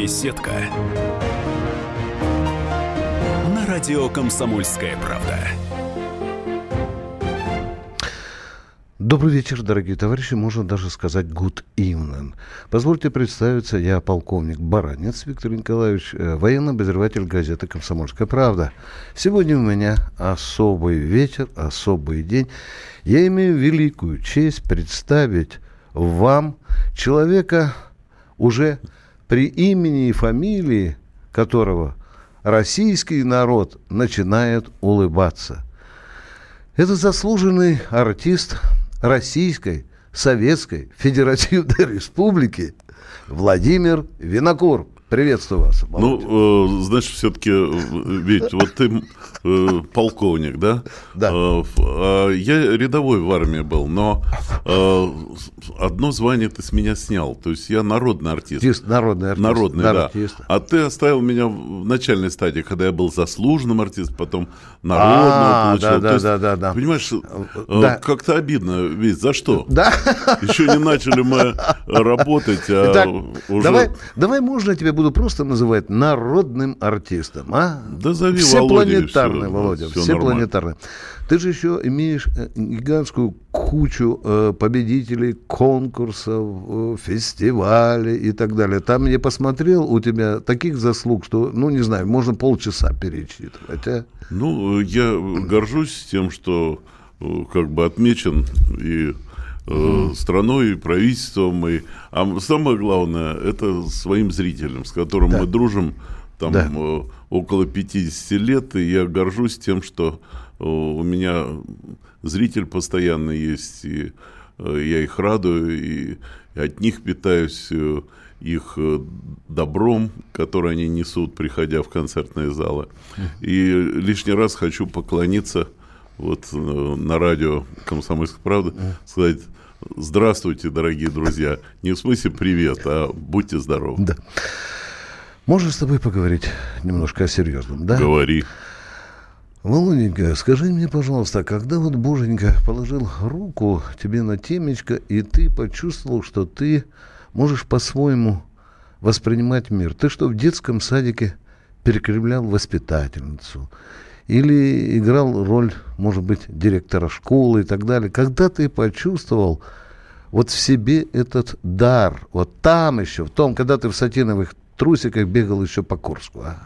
Беседка. На радио «Комсомольская правда». Добрый вечер, дорогие товарищи, можно даже сказать good evening. Позвольте представиться, я полковник Баранец Виктор Николаевич, э, военный обозреватель газеты «Комсомольская правда». Сегодня у меня особый вечер, особый день. Я имею великую честь представить вам человека уже при имени и фамилии которого российский народ начинает улыбаться. Это заслуженный артист Российской Советской Федеративной Республики Владимир Винокур. Приветствую вас. Володя. Ну, э, значит, все-таки, э, ведь вот ты э, полковник, да? Да. Э, э, я рядовой в армии был, но э, одно звание ты с меня снял. То есть я народный артист. Артист, народный артист. Народный, да. да. Артист. А ты оставил меня в начальной стадии, когда я был заслуженным артистом, потом народного А, получил. да, да, есть, да, да, да. Понимаешь, э, Да. как-то обидно. Ведь за что? Да. Еще не начали мы работать, а Итак, уже... давай, давай можно я тебя буду просто называть народным артистом, а? Да зови Все Володей, планетарный, всё, Володя, всё все нормально. планетарный. Ты же еще имеешь э, гигантскую кучу э, победителей конкурсов, э, фестивалей и так далее. Там я посмотрел, у тебя таких заслуг, что, ну, не знаю, можно полчаса перечитывать, а? Ну, я горжусь тем, что как бы отмечен и э, страной, и правительством, и... а самое главное, это своим зрителям, с которым Да. мы дружим там Да. э, около 50 лет, и я горжусь тем, что э, у меня зритель постоянно есть, и я их радую, и, от них питаюсь их добром, который они несут, приходя в концертные залы. И лишний раз хочу поклониться вот на радио «Комсомольская правда», сказать «Здравствуйте, дорогие друзья». Не в смысле «привет», а «будьте здоровы». Да. Можно с тобой поговорить немножко о серьезном, да? Говори. Володенька, скажи мне, пожалуйста, когда вот Боженька положил руку тебе на темечко, и ты почувствовал, что ты можешь по-своему воспринимать мир? Ты что, в детском садике перекривлял воспитательницу? Или играл роль, может быть, директора школы и так далее? Когда ты почувствовал вот в себе этот дар, вот там еще, в том, когда ты в сатиновых трусиках бегал еще по Курску, а?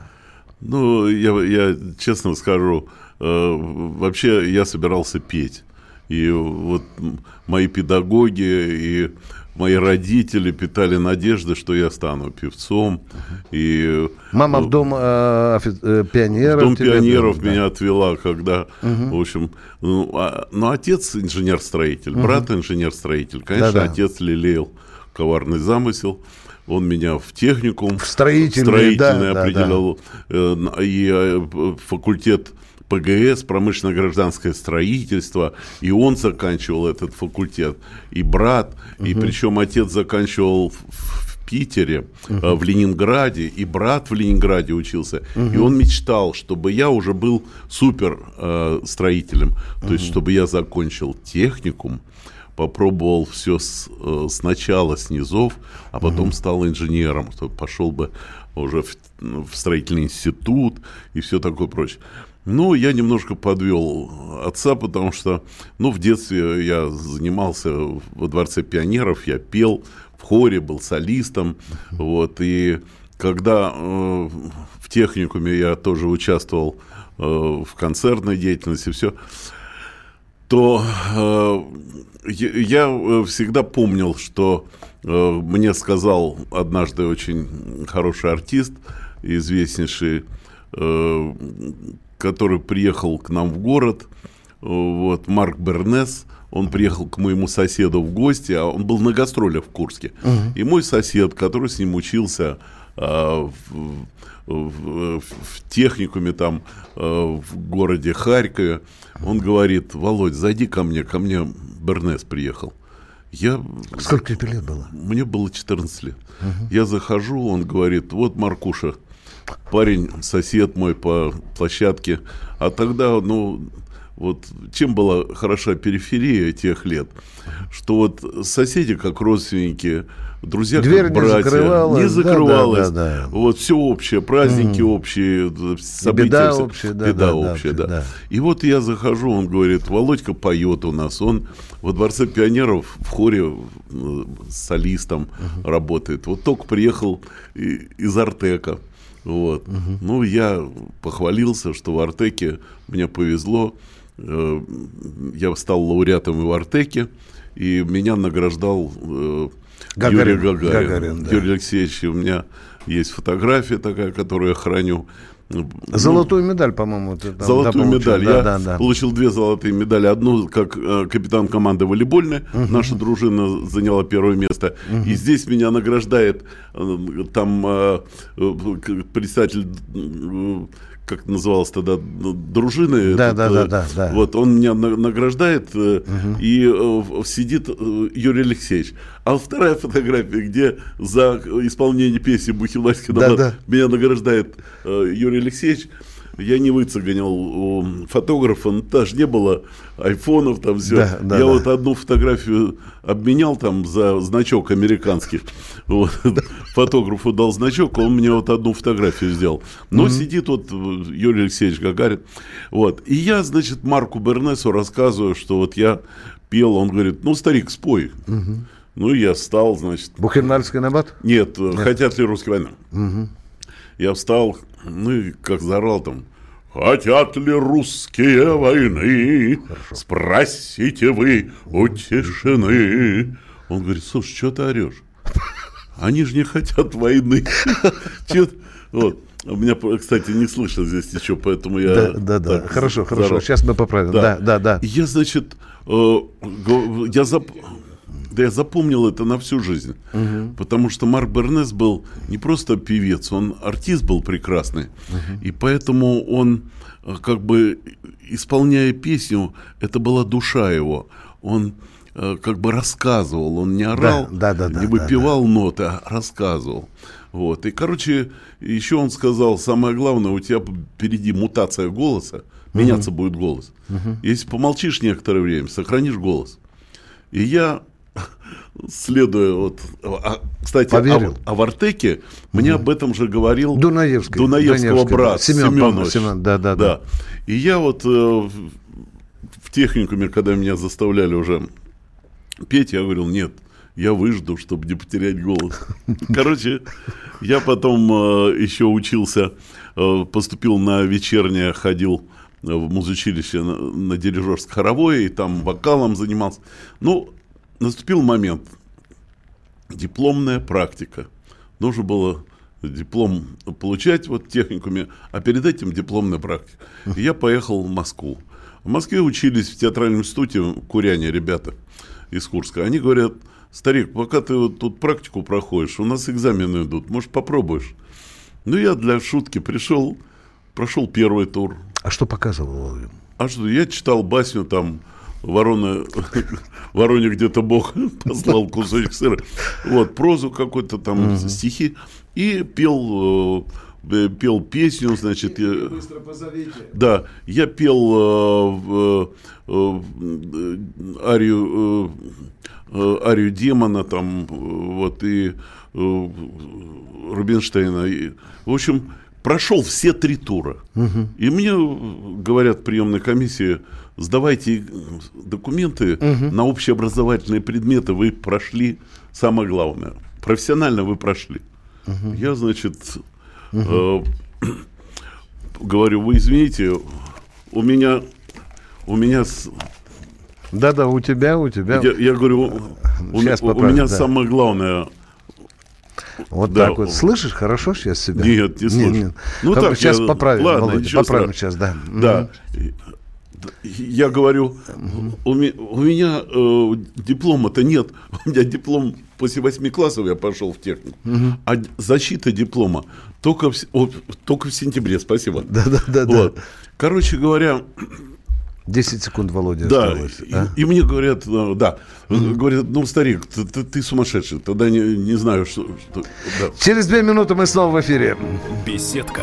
Ну, я, я честно скажу, э, вообще я собирался петь. И вот мои педагоги и мои родители питали надежды, что я стану певцом. И Мама э, в дом э, э, пионеров. в Дом пионеров да. меня отвела, когда, в общем, ну, а- ну, отец инженер-строитель, брат инженер-строитель. Конечно, Да-да. отец лелеял коварный замысел. Он меня в техникум В строительный, строительный да, да, определял. э, И э, факультет ПГС, промышленно-гражданское строительство, и он заканчивал этот факультет, и брат, и причем отец заканчивал в- в Питере, э, в Ленинграде, и брат в Ленинграде учился, и он мечтал, чтобы я уже был супер э, строителем, то есть чтобы я закончил техникум, попробовал все с, э, сначала с низов, а потом стал инженером, что пошел бы уже в, в строительный институт и все такое прочее. Ну, я немножко подвел отца, потому что, ну, в детстве я занимался во Дворце пионеров, я пел в хоре, был солистом, вот, и когда э, в техникуме я тоже участвовал э, в концертной деятельности, все, то э, я э, всегда помнил, что э, мне сказал однажды очень хороший артист, известнейший, э, который приехал к нам в город, вот, Марк Бернес, он приехал к моему соседу в гости, а он был на гастролях в Курске. И мой сосед, который с ним учился а, в, в- в техникуме там э, в городе Харькове, он говорит, Володь, зайди ко мне, ко мне Бернес приехал. Я, Сколько тебе лет было? мне было 14 лет. Я захожу, он говорит, вот Маркуша, парень, сосед мой по площадке. А тогда, ну, вот чем была хороша периферия тех лет, что вот соседи как родственники, друзья Дверь как не братья, закрывалась, не да, закрывалась, да, да, да. вот все общее, праздники общие, события, беда все- общая, да, беда да, да, общая, да. да. И вот я захожу, он говорит, Володька поет у нас, он во Дворце пионеров в хоре э, с солистом работает. Вот только приехал из Артека. Вот. Ну, я похвалился, что в Артеке мне повезло. Э, Я стал лауреатом и в Артеке, и меня награждал э, Гагарин, Юрий Гагарин. Гагарин, да. Юрий Алексеевич, у меня есть фотография такая, которую я храню. Ну, Золотую медаль, по-моему, ты там, Золотую получил. медаль. Да, Я да, да. получил две золотые медали. Одну как э, капитан команды волейбольной. Наша дружина заняла первое место. И здесь меня награждает э, там э, председатель, э, как называлось тогда, д- дружины. Да, этот, да, э, да, да, да. Вот он меня на- награждает, э, и э, сидит Юрий Алексеевич. А вторая фотография, где за исполнение песни Бухилайский Да, да. меня награждает Юрий Алексеевич. Я не выцегонил у фотографа, ну, даже не было айфонов там все. Да, да, я да. вот одну фотографию обменял там за значок американский. Вот. Фотографу дал значок, он мне вот одну фотографию сделал. Но сидит вот э, Юрий Алексеевич Гагарин. Вот. И я, значит, Марку Бернесу рассказываю, что вот я пел, он говорит, ну, старик, спой. Ну, я встал, значит, Бухенвальский набат? нет, э, хотят ли русские войны? Я встал, ну и как заорал там. Хотят ли русские войны? Спросите вы у тишины. Он говорит, слушай, что ты орешь? Они же не хотят войны. Чё ты?» Вот. У меня, кстати, не слышно здесь ничего, поэтому я... Да, да, да. Хорошо, хорошо. Сейчас мы поправим. Да, да, да. Я, значит, э, я, зап- да я запомнил это на всю жизнь. Потому что Марк Бернес был не просто певец, он артист был прекрасный. И поэтому он, э, как бы, исполняя песню, это была душа его. Он э, как бы рассказывал, он не орал, да, да, да, не да, выпивал ноты, а рассказывал. Вот. И, короче, еще он сказал, самое главное, у тебя впереди мутация голоса, меняться будет голос. Если помолчишь некоторое время, сохранишь голос. И я, следуя вот... а, кстати, Поверил. а, в- а в Артеке мне об этом же говорил Дунаевский. Дунаевского Дунаевский, брат да. Семен, Семенович. Семен, да, да, да. И я вот э, в техникуме, когда меня заставляли уже петь, я говорил, нет, я выжду, чтобы не потерять голос. Короче, я потом э, еще учился, э, поступил на вечернее, ходил в музучилище на, на дирижерско-хоровое, и там вокалом занимался. Ну, наступил момент, дипломная практика. Нужно было диплом получать вот техникуме, а перед этим дипломная практика. И я поехал в Москву. В Москве учились в театральном институте куряне ребята из Курска. Они говорят, старик, пока ты вот тут практику проходишь, у нас экзамены идут, может, попробуешь? Ну, я для шутки пришел, прошел первый тур. А что показывал? А что, я читал басню там Ворона, Вороне где-то Бог послал кусочек сыра. Вот, прозу какой-то там, стихи. И пел, э, пел песню, значит, я- да, я пел э, в- э, э, арию, э, э, арию демона там, э, вот, и э, Рубинштейна. И, в общем, прошел все три тура. И мне э, говорят в приемной комиссии, сдавайте э, документы на общеобразовательные предметы, вы прошли самое главное. Профессионально вы прошли. Я, значит, э, говорю, вы извините, у меня, у меня, с- Да, да, у тебя, у тебя. я, я говорю, у, Щас у поправим, меня да. самое главное, Вот Да. так вот. Слышишь хорошо сейчас себя? Нет, не слышу. Ну, так, сейчас я- поправим, ладно, Володя, поправим страшного. сейчас, да. да. Я говорю, у, ме- у меня э, диплома-то нет. У меня диплом после восьми классов я пошел в технику. А д- защита диплома только в, вот, только в сентябре. Спасибо. Да, да, да, да. Вот. Короче говоря, 10 секунд, Володя, Да, осталось. и, а? и мне говорят, э, да, говорят, ну, старик, ты, ты- ты сумасшедший, тогда не, не знаю, что... что- да. Через две минуты мы снова в эфире. Беседка.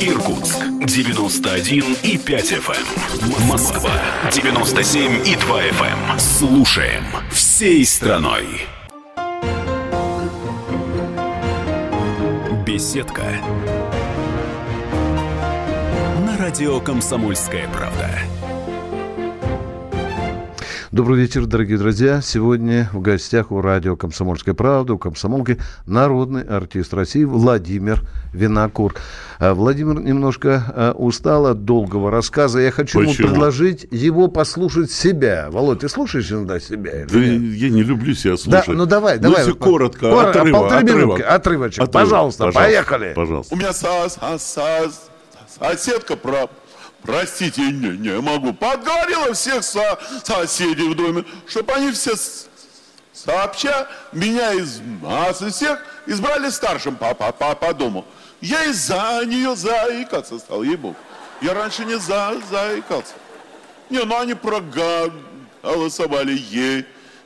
Эм. Иркутск 91 и 5 FM. Эм. Москва 97 и 2 FM. Слушаем всей страной. Беседка. На радио «Комсомольская правда». Добрый вечер, дорогие друзья. Сегодня в гостях у радио «Комсомольская правда», у комсомолки народный артист России Владимир Винокур. А, Владимир немножко а, устал от долгого рассказа. Я хочу Почему? ему предложить его послушать себя. Володь, ты слушаешь иногда себя? Да я не люблю себя слушать. Да, ну давай, давай. Ну, если коротко, Кор... отрыва, полторы отрывок. минутки, отрывочек. Отрывок. Пожалуйста, пожалуйста, поехали. Пожалуйста. У меня со, со, со, соседка про простите, не, не могу, подговорила всех со, соседей в доме, чтобы они все сообща меня из массы всех избрали старшим по, по, по, по дому. Я из-за нее заикаться стал, ей-богу. Я раньше не за, заикался. Не, ну они проголосовали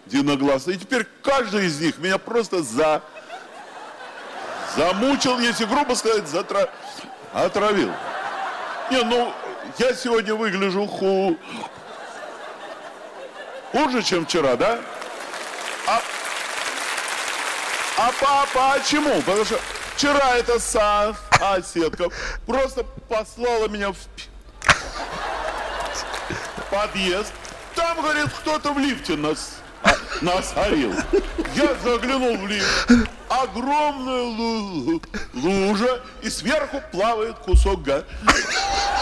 единогласно. И теперь каждый из них меня просто за, замучил, если грубо сказать, затра, отравил. Не, ну, я сегодня выгляжу ху... хуже, чем вчера, да? А, а по, почему? Потому что вчера эта соседка просто послала меня в подъезд. Там, говорит, кто-то в лифте нас, а, насорил. Я заглянул в лифт. Огромная лужа, и сверху плавает кусок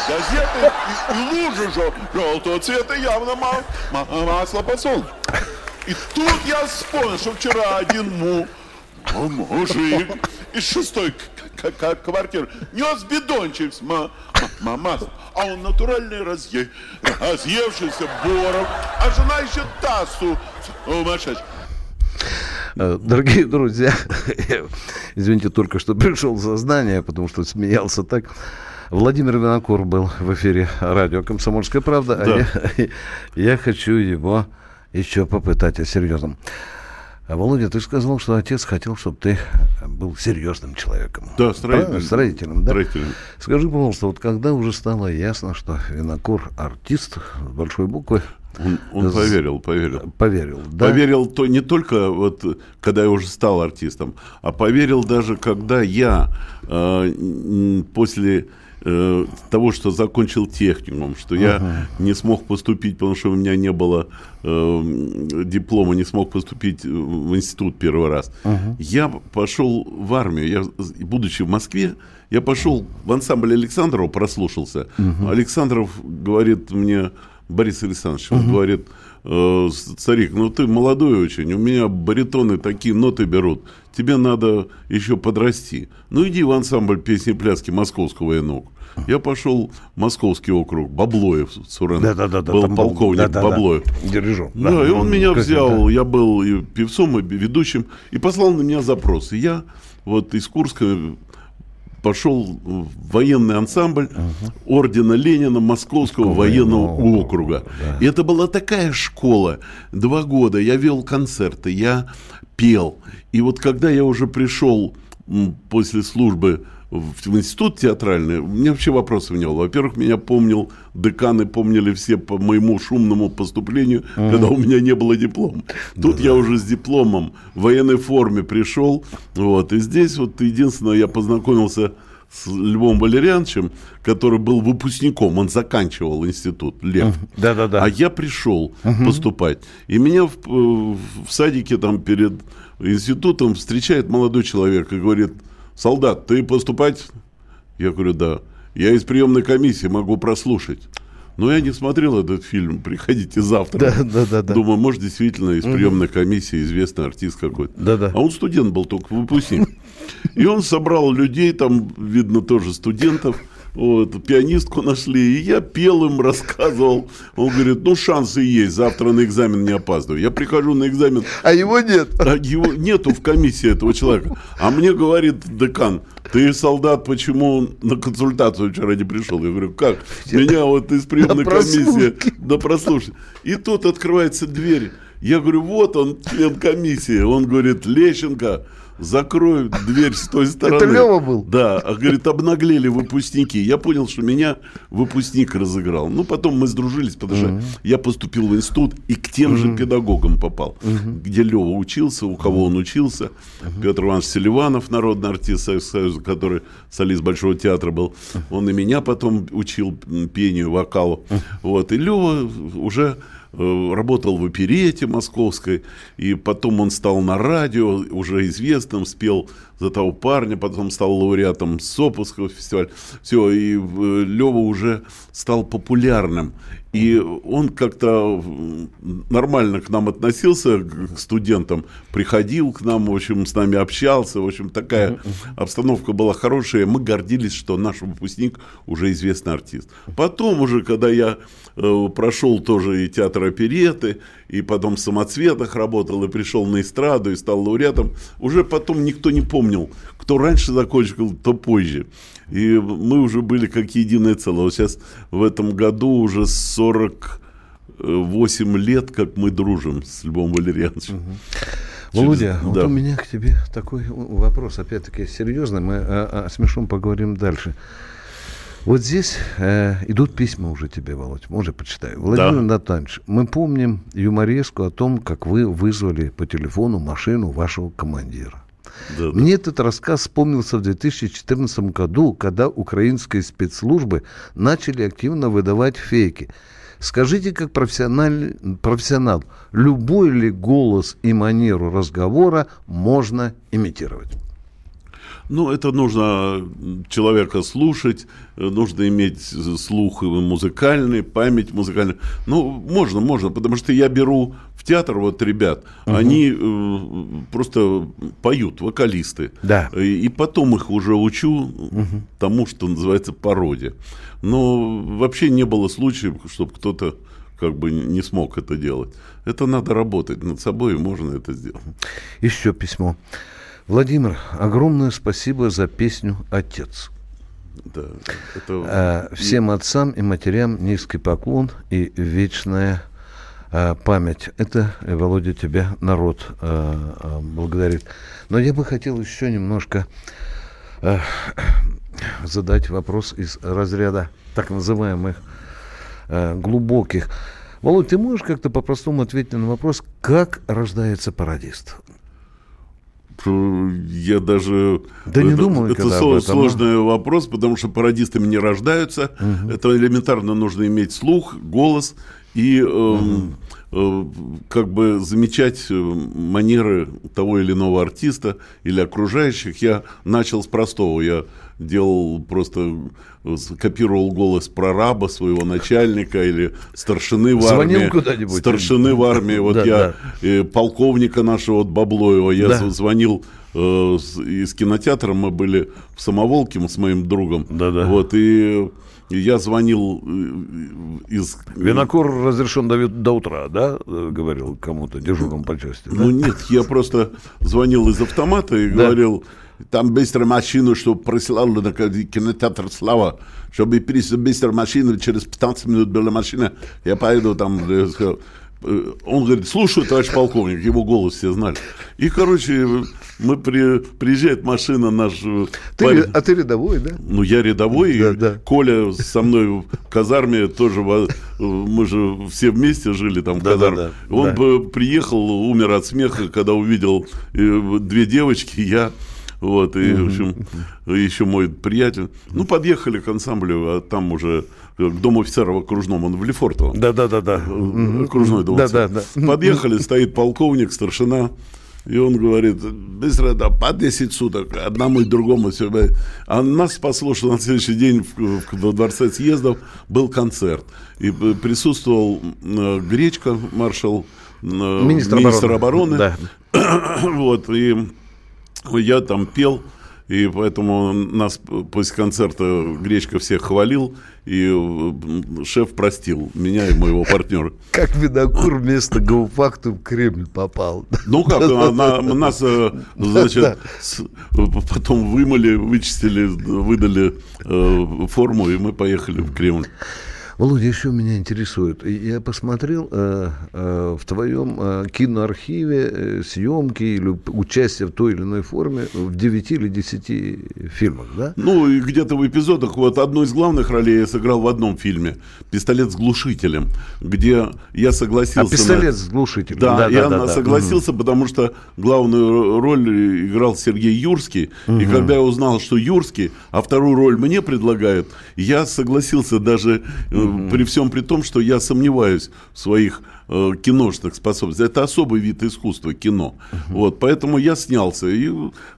газеты и, и лужа же желтого цвета явно ма, ма, масло подсолнухов. И тут я вспомнил, что вчера один му, мужик из шестой квартиры нес бидончик с ма, ма, а он натуральный разъе, разъевшийся боров, а жена еще тасу сумасшедшая. Э, дорогие друзья, извините, только что пришел в сознание, потому что смеялся так. Владимир Винокур был в эфире радио «Комсомольская правда», а да. а я, я хочу его еще попытать о серьезном. А, Володя, ты сказал, что отец хотел, чтобы ты был серьезным человеком. Да, строительным. Строительным, да? Строительным. Скажи, пожалуйста, вот когда уже стало ясно, что Винокур артист с большой буквы, он, он поверил, поверил. Поверил, да. Поверил то не только вот, когда я уже стал артистом, а поверил даже, когда я э, после э, того, что закончил техникум, что я ага. не смог поступить, потому что у меня не было э, диплома, не смог поступить в институт первый раз. Ага. Я пошел в армию, я, будучи в Москве, я пошел в ансамбль Александрова, прослушался. Ага. Александров говорит мне, Борис Александрович, ага. он говорит, э, старик, ну ты молодой очень, у меня баритоны такие ноты берут, тебе надо еще подрасти. Ну иди в ансамбль песни-пляски Московского военного я пошел в Московский округ, Баблоев, Сурен, да, да, да, был полковник да, да, Баблоев. Да, дирижер. Да, да, и он, он меня взял, да. я был и певцом, и ведущим, и послал на меня запрос. И я вот из Курска пошел в военный ансамбль uh-huh. ордена Ленина Московского Москового военного округа. округа. Да. И это была такая школа. Два года я вел концерты, я пел. И вот когда я уже пришел после службы в, в институт театральный, у меня вообще вопросов не было. Во-первых, меня помнил, деканы помнили все по моему шумному поступлению, uh-huh. когда у меня не было диплома. Тут да, я да. уже с дипломом в военной форме пришел, вот, и здесь вот единственное, я познакомился с Львом Валерьяновичем, который был выпускником, он заканчивал институт, Лев. Да, да, да. А я пришел uh-huh. поступать. И меня в, в садике там перед институтом встречает молодой человек и говорит, солдат, ты поступать? Я говорю, да. Я из приемной комиссии могу прослушать. Но я не смотрел этот фильм. Приходите завтра. Да, да, да, да. Думаю, может, действительно из приемной комиссии известный артист какой-то. Да, да. А он студент был, только выпускник. И он собрал людей, там, видно, тоже студентов. вот, пианистку нашли, и я пел им, рассказывал. Он говорит, ну, шансы есть, завтра на экзамен не опаздываю. Я прихожу на экзамен. А его нет? А его нету в комиссии этого человека. А мне говорит декан, ты, солдат, почему на консультацию вчера не пришел? Я говорю, как? Меня вот из приемной комиссии на прослушать. И тут открывается дверь. Я говорю, вот он, член комиссии. Он говорит, Лещенко, закрой дверь с той стороны. Это Лева был? Да, а говорит, обнаглели выпускники. Я понял, что меня выпускник разыграл. Ну, потом мы сдружились, потому что я поступил в институт и к тем же педагогам попал, где Лева учился, у кого он учился. Петр Иванович Селиванов, народный артист Союза, который солист Большого театра был. Он и меня потом учил пению, вокалу. Вот. И Лева уже Э, работал в оперете московской, и потом он стал на радио, уже известным, спел за того парня, потом стал лауреатом Сопуского фестиваля. Все, и э, Лева уже стал популярным. И он как-то нормально к нам относился, к студентам, приходил к нам, в общем, с нами общался, в общем, такая обстановка была хорошая, мы гордились, что наш выпускник уже известный артист. Потом уже, когда я э, прошел тоже и театр опереты, и потом в самоцветах работал, и пришел на эстраду, и стал лауреатом, уже потом никто не помнил, кто раньше закончил, кто позже. И мы уже были как единое целое. Вот сейчас в этом году уже 48 лет, как мы дружим с Львом Валерьяновичем. Угу. Володя, да. вот у меня к тебе такой вопрос, опять-таки серьезный, мы о, о смешном поговорим дальше. Вот здесь э, идут письма уже тебе, Володь, может, почитаю. Владимир да. Натанович, мы помним юмореску о том, как вы вызвали по телефону машину вашего командира. Да, Мне этот рассказ вспомнился в 2014 году, когда украинские спецслужбы начали активно выдавать фейки. Скажите, как профессиональ, профессионал, любой ли голос и манеру разговора можно имитировать? Ну, это нужно человека слушать, нужно иметь слух музыкальный, память музыкальную. Ну, можно, можно, потому что я беру в театр вот ребят, угу. они э, просто поют, вокалисты. Да. И, и потом их уже учу угу. тому, что называется пародия. Но вообще не было случаев, чтобы кто-то как бы не смог это делать. Это надо работать над собой, и можно это сделать. Еще письмо. Владимир, огромное спасибо за песню «Отец». Да, это... А, всем отцам и матерям низкий поклон и вечная а, память. Это, э, Володя, тебя народ благодарит. Но я бы хотел еще немножко задать вопрос из разряда так называемых глубоких. Володь, ты можешь как-то по-простому ответить на вопрос, как рождается пародист? Я даже... Да не думал Это со, сложный вопрос, потому что пародистами не рождаются. Угу. Это элементарно нужно иметь слух, голос и э, угу. как бы замечать э, манеры того или иного артиста или окружающих. Я начал с простого. Я делал просто копировал голос прораба своего начальника или старшины в Звонил армии. куда-нибудь. Старшины в армии. Вот да, я да. Э, полковника нашего вот Баблоева, я да. звонил э, из кинотеатра, мы были в Самоволке с моим другом. Да, да. Вот и я звонил э, из... Винокур разрешен до, до утра, да? Говорил кому-то, дежурному по части. Ну да? нет, я просто звонил из автомата и да. Там быстро машину, чтобы присылал на кинотеатр «Слава», чтобы пересадить быстро машину, через 15 минут была машина, я поеду там, э, э, он говорит, слушаю, товарищ полковник, его голос все знали. И, короче, мы при, приезжает машина наш... Э, ты, парень, а ты рядовой, да? Ну, я рядовой, да, и да. Коля со мной в казарме тоже, мы же все вместе жили там в да, казарме. Да, да, он да. приехал, умер от смеха, когда увидел две девочки, я вот, и, в общем, еще мой приятель. Ну, подъехали к ансамблю, а там уже к дому офицера в окружном, он в Лефортово. Да-да-да-да. Окружной дом Да-да-да. Подъехали, стоит полковник, старшина. И он говорит, быстро, да, по 10 суток, одному и другому. Все. А нас что на следующий день в, в, во Дворце съездов был концерт. И присутствовал э, Гречка, маршал, э, министр, министр обороны. обороны. Да. вот, и я там пел, И поэтому нас после концерта Гречка всех хвалил, и шеф простил меня и моего партнера. Как Винокур вместо Гауфакту в Кремль попал. Ну как, на, нас, э, значит, потом вымыли, вычистили, выдали э, форму, и мы поехали в Кремль. Володя, еще меня интересует. Я посмотрел э, э, в твоем э, киноархиве э, съемки или участие в той или иной форме в 9 или 10 фильмах, да? Ну, и где-то в эпизодах. Вот одну из главных ролей я сыграл в одном фильме «Пистолет с глушителем», где я согласился... А «Пистолет на... с глушителем». Да, да я да, да, согласился, да. потому что главную роль играл Сергей Юрский. Угу. И когда я узнал, что Юрский, а вторую роль мне предлагают, я согласился даже угу. При всем при том, что я сомневаюсь в своих э, киношных способностей. Это особый вид искусства, кино. Uh-huh. Вот, поэтому я снялся. И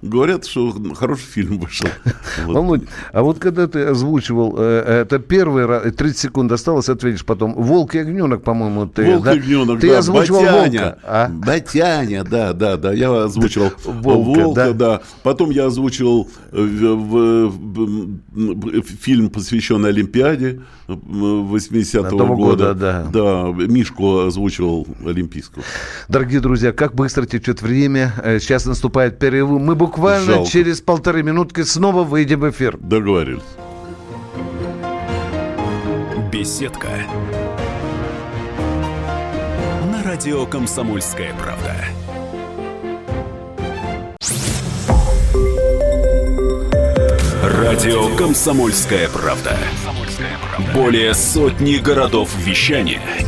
говорят, что хороший фильм вышел. Володь, а вот когда ты озвучивал, э, это первый раз, 30 секунд осталось, ответишь потом. Волк и огненок, по-моему, ты. Волк да? и огненок, ты да. озвучивал Батяня, волка. А? Батяня, да, да, да. Я озвучивал волка, волка да? да. Потом я озвучивал э, в, в, в, фильм, посвященный Олимпиаде 80-го года. года. Да. да, Мишку озвучивал Олимпийского. Дорогие друзья, как быстро течет время. Э, сейчас наступает перерыв. Мы буквально Жалко. через полторы минутки снова выйдем в эфир. Договорились. Беседка. На радио «Комсомольская правда». Радио «Комсомольская правда». Более сотни городов вещания –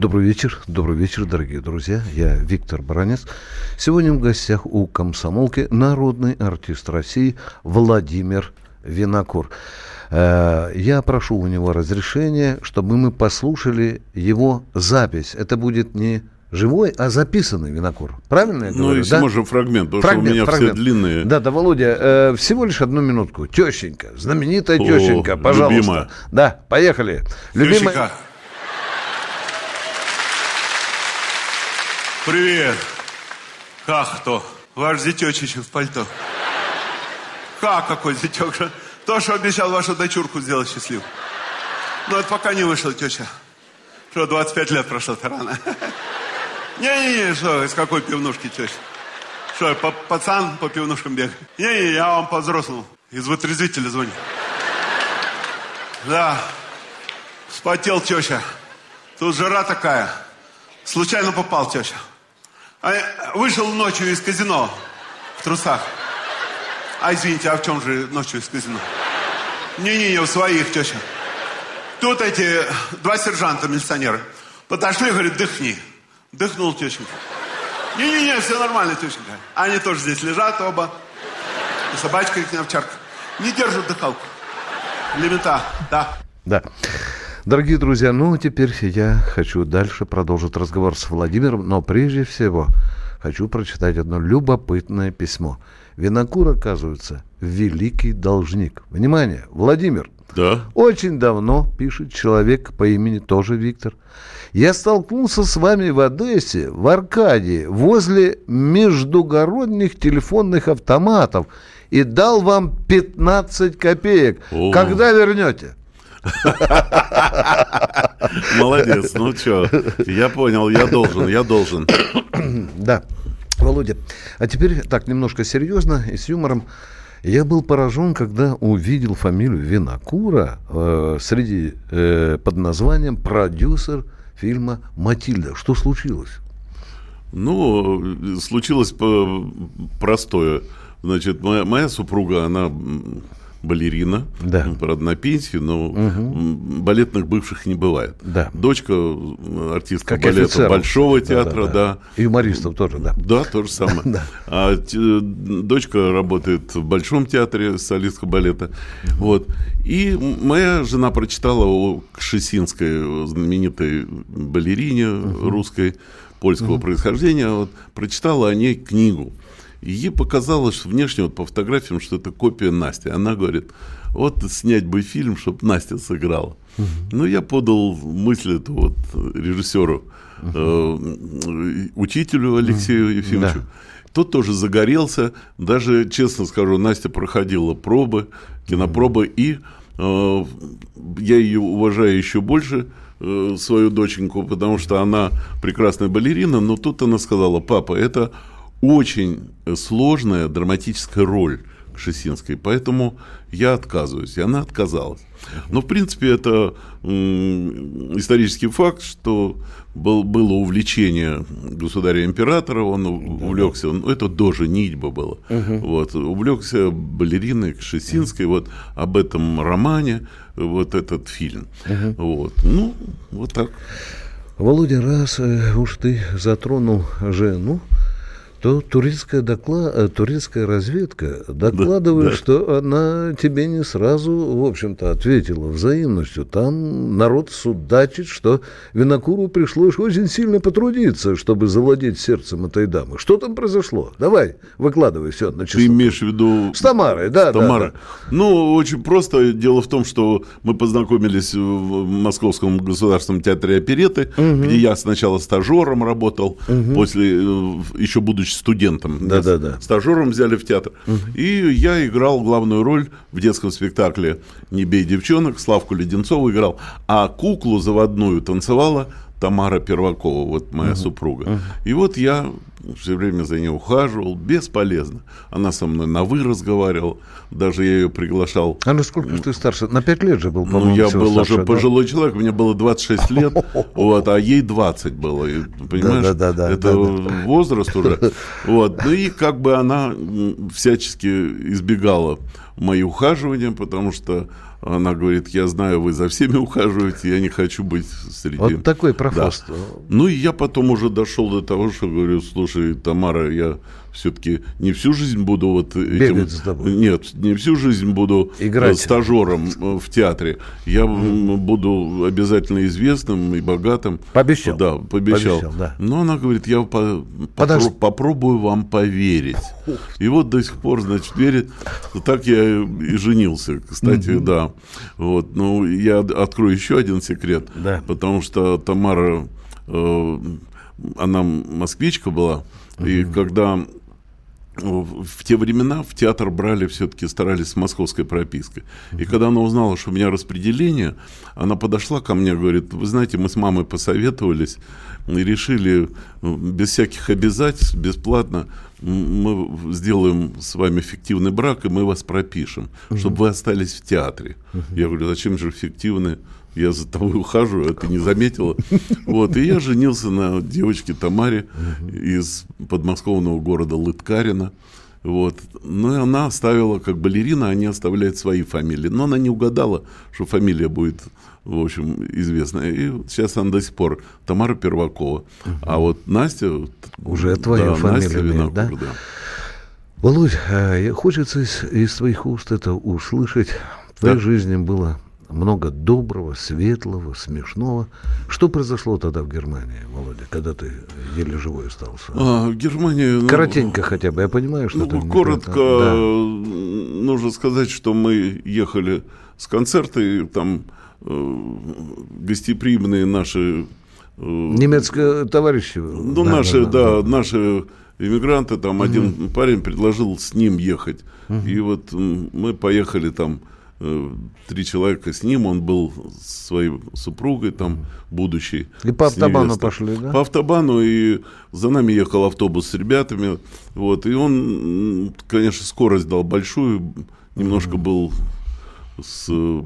Добрый вечер, добрый вечер, дорогие друзья. Я Виктор Баранец. Сегодня в гостях у комсомолки народный артист России Владимир Винокур. Э, я прошу у него разрешения, чтобы мы послушали его запись. Это будет не живой, а записанный винокур. Правильно я ну, говорю? Ну, если да? можно фрагмент, потому фрагмент, что у меня фрагмент. все длинные. Да, да, Володя, э, всего лишь одну минутку. Тещенька, знаменитая О, тещенька, пожалуйста. Любимая. Да, поехали. Любимая. Тещенька. Привет. Как то? Ваш зятечич в пальто. Как какой зятек же? То, что обещал вашу дочурку сделать счастлив. Но это пока не вышло, теща. Что, 25 лет прошло-то рано. Не-не-не, что, из какой пивнушки, теща? Что, по пацан по пивнушкам бегает? Не-не, я вам по-взрослому. Из вытрезвителя звоню. Да, спотел теща. Тут жара такая. Случайно попал, теща. А вышел ночью из казино в трусах. А извините, а в чем же ночью из казино? Не-не-не, в своих, теща. Тут эти два сержанта милиционера подошли, говорят, дыхни. Дыхнул тещенька. Не-не-не, все нормально, тещенька. Они тоже здесь лежат оба. И собачка не овчарка. Не держат дыхалку. Лимита, да. Да. Дорогие друзья, ну теперь я хочу дальше продолжить разговор с Владимиром, но прежде всего хочу прочитать одно любопытное письмо. Винокур, оказывается, великий должник. Внимание, Владимир. Да. Очень давно, пишет человек по имени тоже Виктор. Я столкнулся с вами в Одессе, в Аркадии, возле междугородних телефонных автоматов и дал вам 15 копеек. О. Когда вернете? Молодец, ну что, я понял, я должен, я должен. Да, Володя, а теперь так немножко серьезно и с юмором. Я был поражен, когда увидел фамилию Винокура э, среди э, под названием продюсер фильма Матильда. Что случилось? Ну, случилось простое. Значит, моя, моя супруга, она балерина, Да. правда, на пенсии, но м, балетных бывших не бывает. Да. Дочка м, артистка Как балета офицеров. Большого Да, театра, да, да. И юмористов тоже, да. Да, то же самое. Да. А те- дочка работает в Большом театре, солистка балета. Вот. И моя жена прочитала о Кшесинской, знаменитой балерине русской, польского происхождения, вот, прочитала о ней книгу. И ей показалось внешне вот по фотографиям, что это копия Насти. Она говорит, вот снять бы фильм, чтобы Настя сыграла. Ну, я подал мысль эту вот режиссеру, э, учителю Алексею Ефимовичу. Да. Тот тоже загорелся. Даже, честно скажу, Настя проходила пробы, кинопробы, и э, я ее уважаю еще больше, э, свою доченьку, потому что она прекрасная балерина, но тут она сказала, папа, это очень сложная драматическая роль Кшесинской, поэтому я отказываюсь. И она отказалась. Но, в принципе, это исторический факт, что был, было увлечение государя-императора, он увлекся, ну, это до женитьбы было, вот, увлекся балериной Кшесинской, вот, об этом романе, вот этот фильм. Вот. Ну, вот так. Володя, раз э, уж ты затронул жену, то турецкая, докла- э, турецкая разведка докладывает, да. что она тебе не сразу, в общем-то, ответила взаимностью. Там народ судачит, что Винокуру пришлось очень сильно потрудиться, чтобы завладеть сердцем этой дамы. Что там произошло? Давай, выкладывай все на Ты чистоту. имеешь в виду... С Тамарой, да, С Тамарой. да, Ну, очень просто. Дело в том, что мы познакомились в Московском государственном театре опереты, где я сначала стажером работал, после, э, еще будучи студентом. Да, да, да. Стажером взяли в театр. И я играл главную роль в детском спектакле «Не бей девчонок», Славку Леденцову играл. А куклу заводную танцевала Тамара Первакова, вот моя супруга. И вот я все время за ней ухаживал, бесполезно. Она со мной на «вы» разговаривала, даже я ее приглашал. А насколько ж ты старше? На пять лет же был, по-моему, Ну, я был старше, уже да? пожилой человек, мне было 26 лет, вот, а ей 20 было. И, понимаешь, Да-да-да-да, это да-да. возраст уже. Вот. Ну и как бы она всячески избегала мои ухаживания, потому что она говорит, я знаю, вы за всеми ухаживаете, я не хочу быть среди... Вот такой Да. прохвост. Ну и я потом уже дошел до того, что говорю, слушай, Тамара, я все-таки не всю жизнь буду вот этим... Бегать за тобой. Нет, не всю жизнь буду Играть. э, стажером э, в театре. Я буду обязательно известным и богатым. Пообещал. Да, пообещал. Пообещал, да. Но она говорит, я по- Подожди. попро- попробую вам поверить. И вот до сих пор, значит, верит. Так я и женился, кстати, да. Вот, ну, я открою еще один секрет. Да. Потому что Тамара, э, она москвичка была, и когда в те времена в театр брали все-таки, старались с московской пропиской. И когда она узнала, что у меня распределение, она подошла ко мне, говорит, вы знаете, мы с мамой посоветовались и решили э, без всяких обязательств, бесплатно, мы сделаем с вами фиктивный брак, и мы вас пропишем, чтобы вы остались в театре. Я говорю, зачем же фиктивный? Я за тобой ухаживаю, а ты не заметила. Вот, и я женился на девочке Тамаре из подмосковного города Лыткарина. Вот. Ну, и она оставила, как балерина, они оставляют свои фамилии. Но она не угадала, что фамилия будет, в общем, известна. И сейчас она до сих пор Тамара Первакова. А вот Настя... Уже твою да, Настя фамилию имеет, Винокур, да? Володь, э, хочется из, из твоих уст это услышать. В твоей Да. жизни было много доброго, светлого, смешного. Что произошло тогда в Германии, Володя, когда ты еле живой остался? А, в Германии... ну, Коротенько хотя бы, я понимаю, что Ну, коротко да. нужно сказать, что мы ехали с концерта, и там э, гостеприимные наши... э, Немецкие товарищи. ну, наши, да, наши иммигранты, там один парень предложил с ним ехать. И вот мы поехали там три человека с ним, он был с своей супругой там, будущей. И по автобану пошли, да? По автобану, и за нами ехал автобус с ребятами, вот, и он, конечно, скорость дал большую, немножко был с э,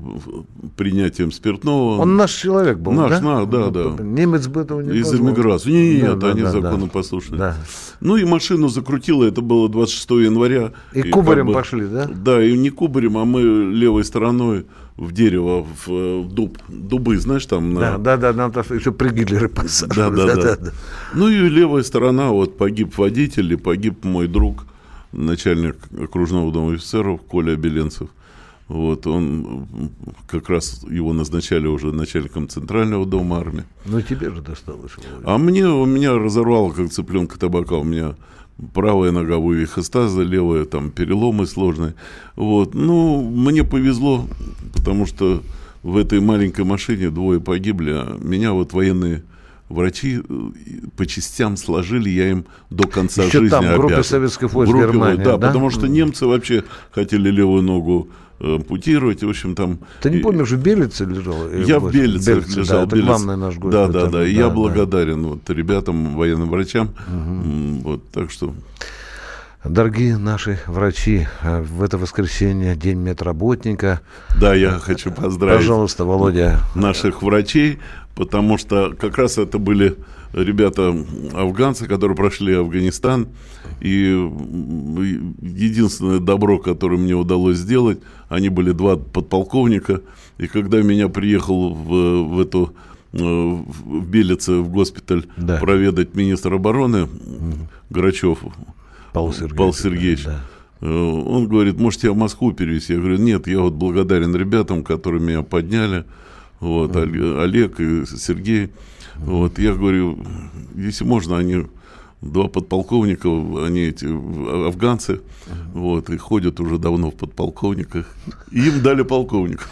принятием спиртного. Он наш человек был, Наш, да? на- да, да. Немец бы этого не Из эмиграции. Нет, Да, да, они да, да. законопослушные. Да. Ну и машину закрутило, это было 26 января. И как кубарем пошли, да? Да, и не кубарем, а мы левой стороной в дерево, в, э, в дуб. Дубы, знаешь, там на... Да, да, да, нам там еще при Гитлере Да, посаживали. да, да, Ну и левая сторона, вот погиб водитель и погиб мой друг, начальник окружного дома офицеров Коля Беленцев. Вот он как раз его назначали уже начальником центрального дома армии. Ну тебе же досталось. Володя. А мне у меня разорвало как цыпленка табака. У меня правая нога вывихостаза, левая там переломы сложные. Вот. Ну, мне повезло, потому что в этой маленькой машине двое погибли, а меня вот военные врачи э, по частям сложили, я им до конца Еще жизни там, в группе обязан. советских войск группе, Германии, да, да? потому что немцы вообще хотели левую ногу ампутировать, в общем, там... Ты не помнишь, в Белице лежал? Э, я в? Белице Белице, лежал. Да, это Белиц. главный наш гость. Да, да, да. И я благодарен вот ребятам, военным врачам. М, Вот, так что Дорогие наши врачи, э, в это воскресенье день медработника. да, я хочу поздравить Пожалуйста, Володя. наших врачей, потому что как раз это были ребята афганцы, которые прошли Афганистан. И единственное добро, которое мне удалось сделать, они были два подполковника. И когда меня приехал в, в эту э, в Белице в госпиталь Да. проведать министр обороны Грачев Павел Сергеевич. Павел Сергеевич. Да. Э, Он говорит, может, я в Москву перевести? Я говорю, нет, я вот благодарен ребятам, которые меня подняли. Вот, Оле- Олег и Сергей. Вот, я говорю, если можно, они два подполковника, они эти а- афганцы, вот, и ходят уже давно в подполковниках. Им дали полковник.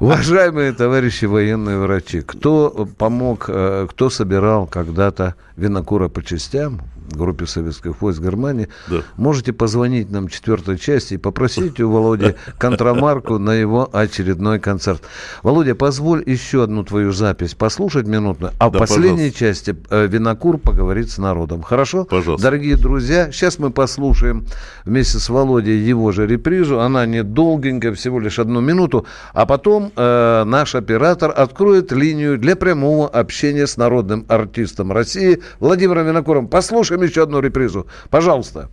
Уважаемые товарищи военные врачи, кто помог, э, кто собирал когда-то винокура по частям в группе советских войск Германии, Да. можете позвонить нам четвертой части и попросить у Володи контрамарку на его очередной концерт. Володя, позволь еще одну твою запись послушать минутную, а в Да, последней пожалуйста. части э, винокур поговорит с народом. Хорошо? Пожалуйста. Дорогие друзья, сейчас мы послушаем вместе с Володей его же репризу. Она не долгенькая, всего лишь одну минуту. А потом э, наш оператор откроет линию для прямого общения с народным артистом России Владимиром Винокуром. Послушаем еще одну репризу. Пожалуйста.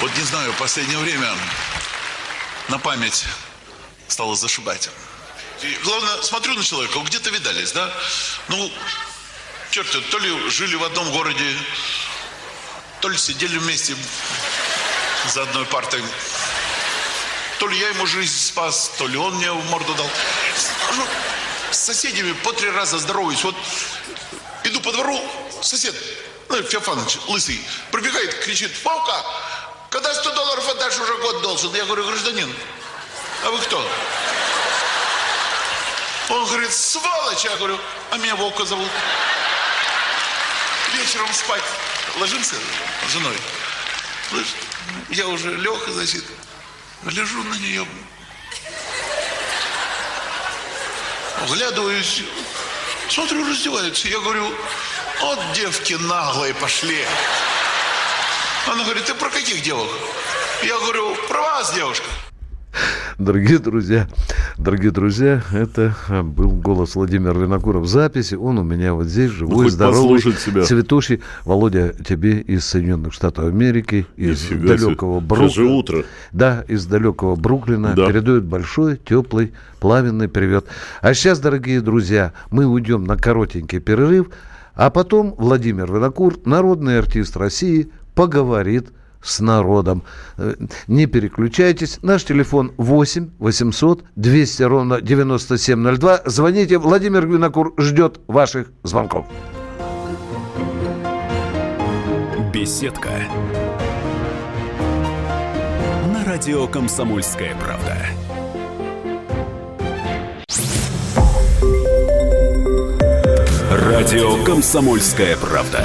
Вот не знаю, в последнее время на память стало зашибать. И главное, смотрю на человека, где-то видались, да? Ну, черт, то ли жили в одном городе, то ли сидели вместе за одной партой. То ли я ему жизнь спас, то ли он мне в морду дал. Ну, с соседями по три раза здороваюсь. Вот иду по двору, сосед, ну, Феофанович, лысый, пробегает, кричит, Вовка, когда 100 долларов отдашь, уже год должен. Я говорю, гражданин, а вы кто? Он говорит, сволочь. Я говорю, а меня Вовка зовут. Вечером спать ложимся с женой. Слышь, я уже лег, значит, гляжу на нее. Оглядываюсь, смотрю, раздевается. Я говорю, вот девки наглые пошли. Она говорит, ты про каких девок? Я говорю, про вас, девушка. Дорогие друзья, дорогие друзья, это э, был голос Владимира Винокура в записи. Он у меня вот здесь живой, Ну, здоровый, себя. цветущий. Володя, тебе из Соединенных Штатов Америки, из Нифига себе. далекого Сейчас Бруклина. утро. Да, из далекого Бруклина Да. передают большой, теплый, плавенный привет. А сейчас, дорогие друзья, мы уйдем на коротенький перерыв, а потом Владимир Винокур, народный артист России, поговорит с народом. Э, Не переключайтесь. Наш телефон 8 800 200 ровно 9702. Звоните. Владимир Винокур ждет ваших звонков. Беседка. На радио Комсомольская правда. Радио Комсомольская правда.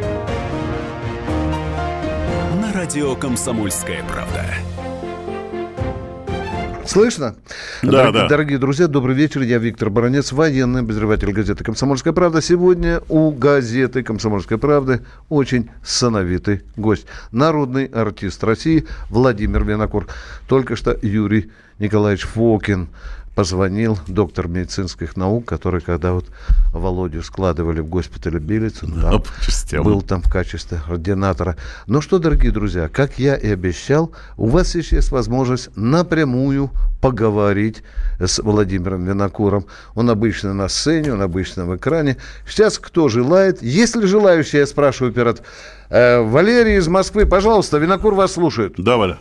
Радио Комсомольская правда. Слышно? Да, дорогие, да. дорогие друзья, добрый вечер. Я Виктор Баранец, военный обозреватель газеты «Комсомольская правда». Сегодня у газеты «Комсомольская правда» очень сановитый гость. Народный артист России Владимир Винокур. Только что Юрий Николаевич Фокин позвонил, доктор медицинских наук, который, когда вот Володю складывали в госпитале Да, там частям. был там в качестве ординатора. Ну что, дорогие друзья, как я и обещал, у вас еще есть возможность напрямую поговорить с Владимиром Винокуром. Он обычно на сцене, он обычно в экране. Сейчас кто желает? Есть ли желающие, я спрашиваю перед э, Валерий из Москвы. Пожалуйста, Винокур вас слушает. Да, Валя.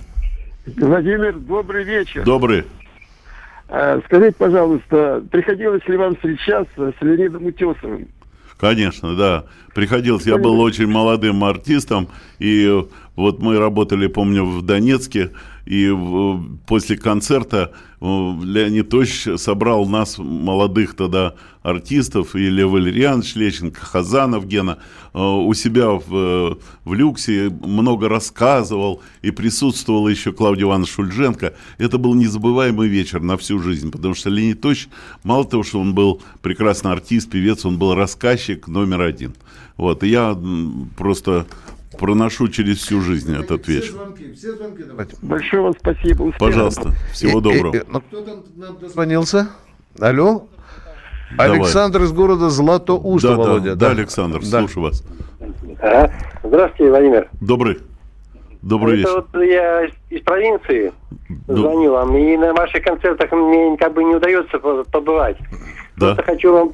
Владимир, добрый вечер. Добрый. А, Скажите, пожалуйста, приходилось ли вам встречаться с Леонидом Утесовым? Конечно, да. Приходилось. Я был очень молодым артистом, и вот мы работали, помню, в Донецке, и после концерта э, Леонид Тович собрал нас, молодых тогда артистов, и Лев Валерьянович Лещенко, Хазанов Гена, э, у себя в, э, в люксе много рассказывал, и присутствовал еще Клавдия Ивановна Шульженко. Это был незабываемый вечер на всю жизнь, потому что Леонид Тович, мало того, что он был прекрасный артист, певец, он был рассказчик номер один. Вот, и я просто проношу через всю жизнь этот вечер. все звонки давайте. Большое вам спасибо. Успехов. Пожалуйста, всего доброго. Э, э, ну, кто там нам дозвонился? Алло? Давай. Александр из города Златоуст, Да, да, Володя. да, Александр, Да. слушаю вас. Ага. Здравствуйте, Владимир. Добрый. Добрый Это вечер. вот я из провинции Ну. звоню вам, и на ваших концертах мне как бы не удается по- побывать. Да, Просто хочу вам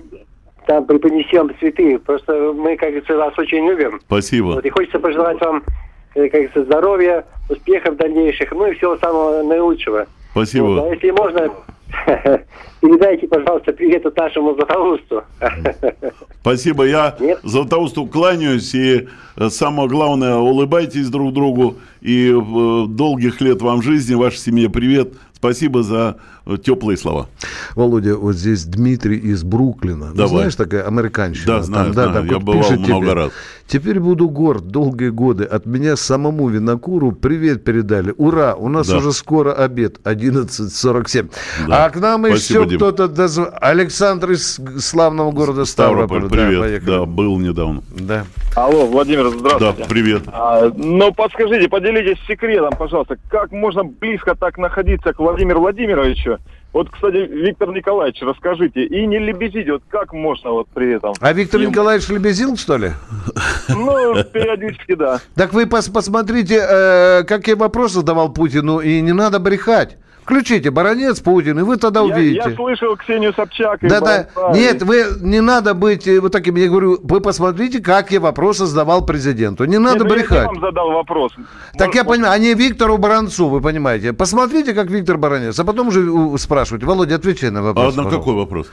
там преподнести вам цветы. Просто мы, как говорится, вас очень любим. спасибо. Вот, и хочется пожелать вам, э, как говорится, здоровья, успехов дальнейших, ну и всего самого наилучшего. Вот, а Спасибо. если можно, передайте, пожалуйста, привет от нашему Златоусту. Спасибо. Я Нет? Златоусту кланяюсь. И э, самое главное, улыбайтесь друг другу. И э, долгих лет вам жизни, вашей семье привет. Спасибо за э, теплые слова. Володя, вот здесь Дмитрий из Бруклина. Ну, Давай. знаешь, такая американщина. Да, знаю, знаю. так Я вот бывал пишет много тебе. раз. Теперь буду горд долгие годы. От меня самому Винокуру привет передали. Ура! У нас Да. уже скоро обед. 11.47. Да. А к нам Спасибо, еще. Кто-то дозв... Александр из славного города Ставрополь. Ставрополь, привет. Да, поехали. Да, был недавно. Да. Алло, Владимир, Да, здравствуйте. привет. А, ну, подскажите, поделитесь секретом, пожалуйста, как можно близко так находиться к Владимиру Владимировичу? Вот, кстати, Виктор Николаевич, расскажите, и не лебезите, вот как можно вот при этом? А Виктор Ему- Николаевич лебезил, что ли? Ну, периодически, да. Так вы пос- посмотрите, э, какие вопросы задавал Путину, и не надо брехать. Включите «Баронец Путин», и вы тогда Я, увидите. я слышал Ксению Собчак и Да, да. Нет, вы не надо быть э, вот таким. Я говорю, вы посмотрите, как я вопросы задавал президенту. Не надо Нет, ну, я брехать. вам задал вопрос. Так я Может, понимаю, а не Виктору Баранцу, вы понимаете. Посмотрите, как Виктор Баранец, а потом уже спрашивайте. Володя, отвечай на А вопрос. на пожалуйста. какой вопрос?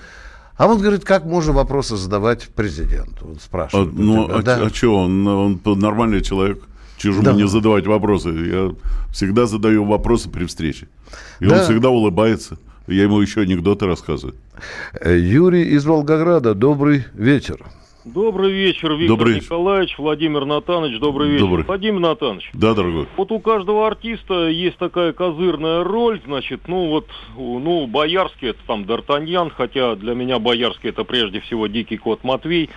А он говорит, как можно вопросы задавать президенту? А, спрашивает. у ну, тебя, а, да. что, он, он нормальный человек. Чужому Да. не задавать вопросы. Я всегда задаю вопросы при встрече. И Да. он всегда улыбается. Я ему еще анекдоты рассказываю. Э, Юрий из Волгограда, добрый вечер. Добрый вечер, Виктор Добрый вечер. Николаевич, Владимир Натанович, добрый вечер. Добрый. Владимир Натанович, Да, дорогой? вот у каждого артиста есть такая козырная роль, значит, ну вот, ну, Боярский это там Д'Артаньян, хотя для меня Боярский это прежде всего Дикий Кот Матвей.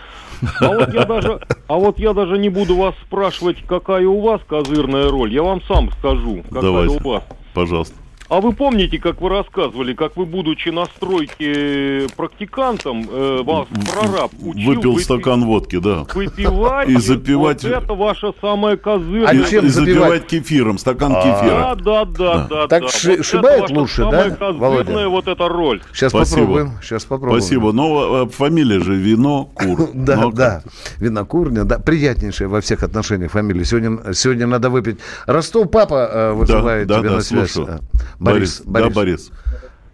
А вот я даже, а вот я даже не буду вас спрашивать, какая у вас козырная роль, я вам сам скажу, какая Давайте. у вас. Пожалуйста. А вы помните, как вы рассказывали, как вы, будучи на стройке практикантом, э, вас прораб учил Выпил выпи- стакан водки, да. выпивать И запивать- Вот это ваша самая козырная. А И, чем и запивать? кефиром, стакан Да, кефира. да, да, да. Так да. ши- Вот шибает лучше, самая да, Володя? вот эта роль. Сейчас Спасибо. попробуем. Сейчас попробуем. Спасибо. Но э, фамилия же Вино Кур. Да, Ну, да. Винокурня, да. Приятнейшая во всех отношениях фамилия. Сегодня, сегодня надо выпить. Ростов папа э, вызывает да, тебя да, на связь. слушаю. Э, Борис. Да, Борис.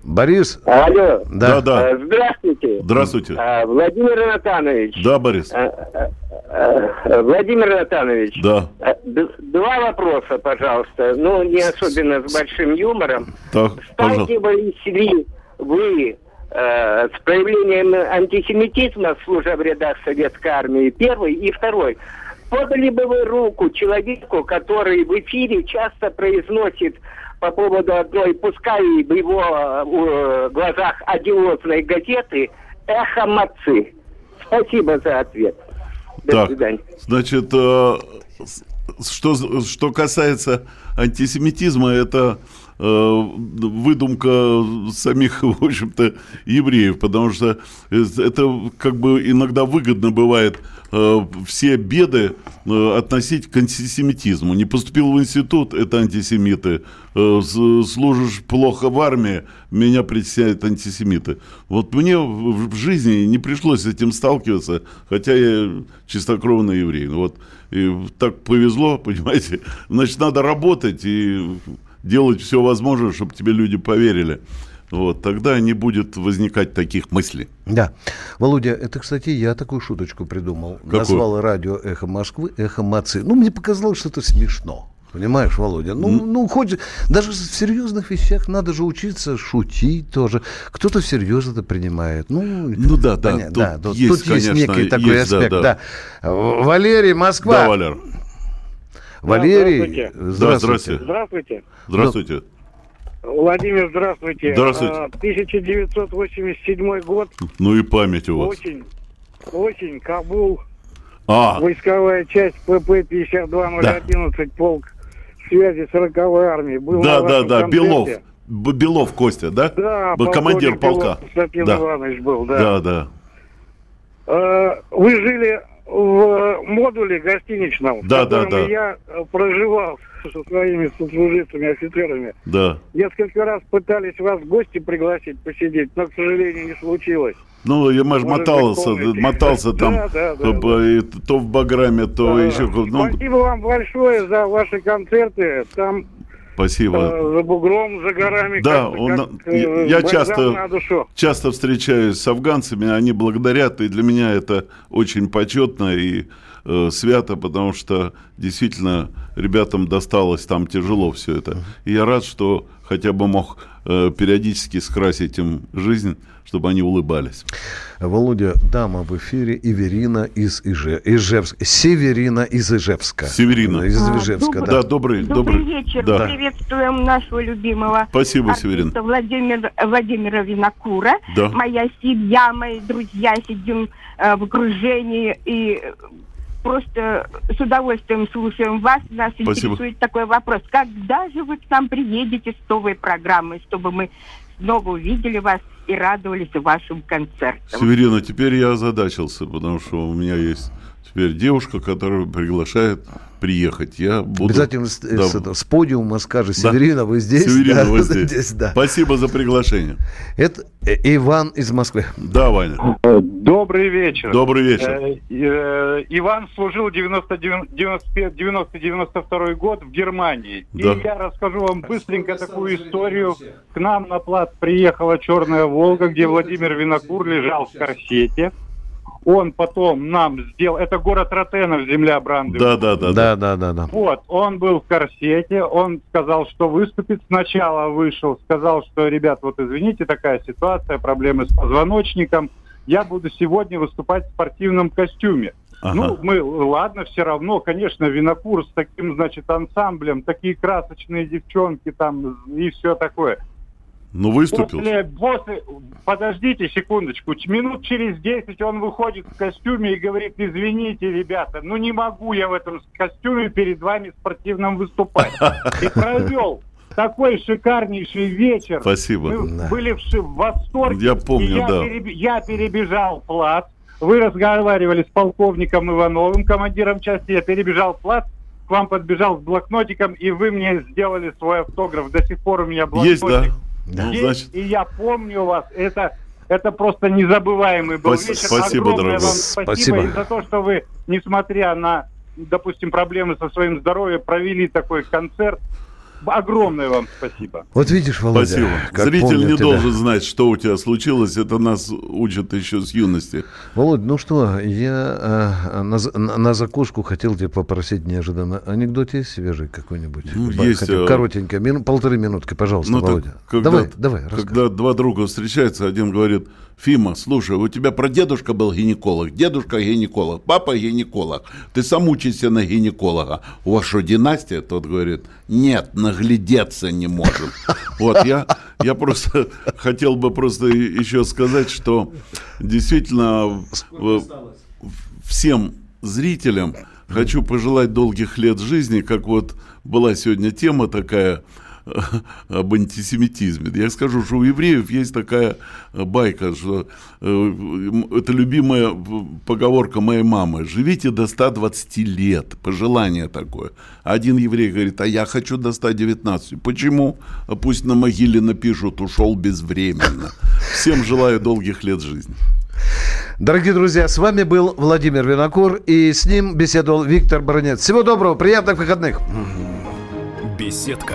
Борис? Алло. Да, да. Э, Здравствуйте. Здравствуйте. Э, Владимир Натанович. Да, Борис. Э, Владимир Натанович. Да. Два вопроса, пожалуйста. Ну, не особенно с большим юмором. Так, пожалуйста. Сталкивались ли вы э, с проявлением антисемитизма, служа в рядах советской армии, первый, и второй. Подали бы вы руку человеку, который в эфире часто произносит по поводу одной, пускай в его э, глазах одиозной газеты, «Эхо Мацы». Спасибо за ответ. До Так, свидания. значит, э, что, что касается антисемитизма, это выдумка самих, в общем-то, евреев, потому что это как бы иногда выгодно бывает э, все беды э, относить к антисемитизму. Не поступил в институт, это антисемиты. Э, служишь плохо в армии, меня притесняют антисемиты. Вот мне в в жизни не пришлось с этим сталкиваться, хотя я чистокровный еврей. Ну Вот и так повезло, понимаете. Значит, надо работать и делать все возможное, чтобы тебе люди поверили. Вот, тогда не будет возникать таких мыслей. Да. Володя, это, кстати, я такую шуточку придумал. Какую? Назвал радио «Эхо Москвы» «Эхо Мацы». Ну, мне показалось, что это смешно. Понимаешь, Володя? Ну, ну, хоть даже в серьезных вещах надо же учиться шутить тоже. Кто-то всерьез это принимает. Ну, Ну да, да, понятно, тут да, тут, есть, тут есть конечно, некий такой есть, да, аспект. да. Да, Валерий, Москва. Да, Валер. Валерий, Да, здравствуйте. здравствуйте. Здравствуйте. Здравствуйте. Владимир, здравствуйте. Здравствуйте. А, 1987 год. Ну и память у вас. Осень. Осень. Кабул. А, Войсковая часть ПП 52011, полк связи 40-й армии. Был да, да, да, концерте. Белов. Белов Костя, да? Да, Б- Командир полка. Белов Константин Да. Иванович был, да. Да, да. Э, Вы жили в модуле гостиничном, Да, в котором да, да. я э, проживал со своими сослуживцами, офицерами. Да. Несколько раз пытались вас в гости пригласить посидеть, но, к сожалению, не случилось. Ну, я Может быть, мотался, мотался там, Да, да, да, э, по- и то в Баграме, то Да. еще. Ну, Спасибо вам большое за ваши концерты. Там спасибо. э, за бугром, за горами. Да, как, он, как, я, э, я бальзам часто, часто встречаюсь с афганцами, они благодарят, и для меня это очень почетно и э, свято, потому что действительно ребятам досталось там тяжело все это. И я рад, что хотя бы мог э, периодически скрасить им жизнь, чтобы они улыбались. Володя, дама в эфире, Иверина из Иже... Ижевска. Северина из Ижевска. Северина. Из А, Ижевска, добрый- да. Да, добрый, Добрый, добрый. вечер. Да. Приветствуем нашего любимого Спасибо, Северин. Владимир, Владимира Винокура. Да. Моя семья, мои друзья сидим э, в окружении и просто с удовольствием слушаем вас. Нас Спасибо. интересует такой вопрос. Когда же вы к нам приедете с новой программой, чтобы мы снова увидели вас и радовались вашим концертам? Северина, теперь я озадачился, потому что у меня есть теперь девушка, которая приглашает приехать. Я буду... Обязательно с, Да. с с подиума скажешь, Да. Северина, вы здесь? Северина, Да, вы здесь. да. Спасибо за приглашение. Это э, Иван из Москвы. Да, Ваня. Добрый вечер. Добрый вечер. Э, э, Иван служил 90-92 год в Германии. Да. И я расскажу вам быстренько такую историю. К нам на плац приехала «Черная Волга», где Владимир Винокур лежал в корсете. Он потом нам сделал... Это город Ротенов, земля Брандовича. Да, да, да. Да, да, да, да. Вот, он был в корсете, он сказал, что выступит. Сначала вышел, сказал, что, ребят, вот извините, такая ситуация, проблемы с позвоночником. Я буду сегодня выступать в спортивном костюме. Ага. Ну, мы, ладно, все равно, конечно, винокур с таким, значит, ансамблем, такие красочные девчонки там и все такое. Ну, выступил. После, после, подождите секундочку, минут через 10 он выходит в костюме и говорит, извините, ребята, ну не могу я в этом костюме перед вами спортивном выступать. И провел такой шикарнейший вечер. Спасибо. Мы Да. были в, в восторге. Я помню, я, да. переб- я перебежал плац. Вы разговаривали с полковником Ивановым, командиром части. Я перебежал плац, к вам подбежал с блокнотиком, и вы мне сделали свой автограф. До сих пор у меня блокнотик. Есть, да? Ну, Есть, значит, и я помню вас. Это, это просто незабываемый был Спас- вечер. спасибо, Огромное дорогой. вам спасибо. Спасибо. И за то, что вы, несмотря на, допустим, проблемы со своим здоровьем, провели такой концерт. Огромное вам спасибо. Вот видишь, Володя, Спасибо. как Зритель не тебя. должен знать, что у тебя случилось. Это нас учат еще с юности. Володь, ну что, я э, на, на, на закуску хотел тебя попросить неожиданно. Анекдот есть свежий какой-нибудь? Ну, есть, хотя э, Коротенько, мину- полторы минутки, пожалуйста, Ну, так Володя. когда- давай, давай. Когда два друга встречаются, один говорит, Фима, слушай, у тебя прадедушка был гинеколог, дедушка гинеколог, папа гинеколог. Ты сам учишься на гинеколога. У вас что, династия? Тот говорит, нет, наглядеться не можем. Вот, я, я просто хотел бы просто еще сказать, что действительно всем зрителям хочу пожелать долгих лет жизни, как вот была сегодня тема такая об антисемитизме. Я скажу, что у евреев есть такая э, байка, что э, это любимая в- поговорка моей мамы. Живите до 120 лет. Пожелание такое. Один еврей говорит, а я хочу до 119. Почему? А пусть на могиле напишут, ушел безвременно. Всем желаю долгих лет жизни. Дорогие друзья, с вами был Владимир Винокур, и с ним беседовал Виктор Бронец. Всего доброго, приятных выходных. Беседка.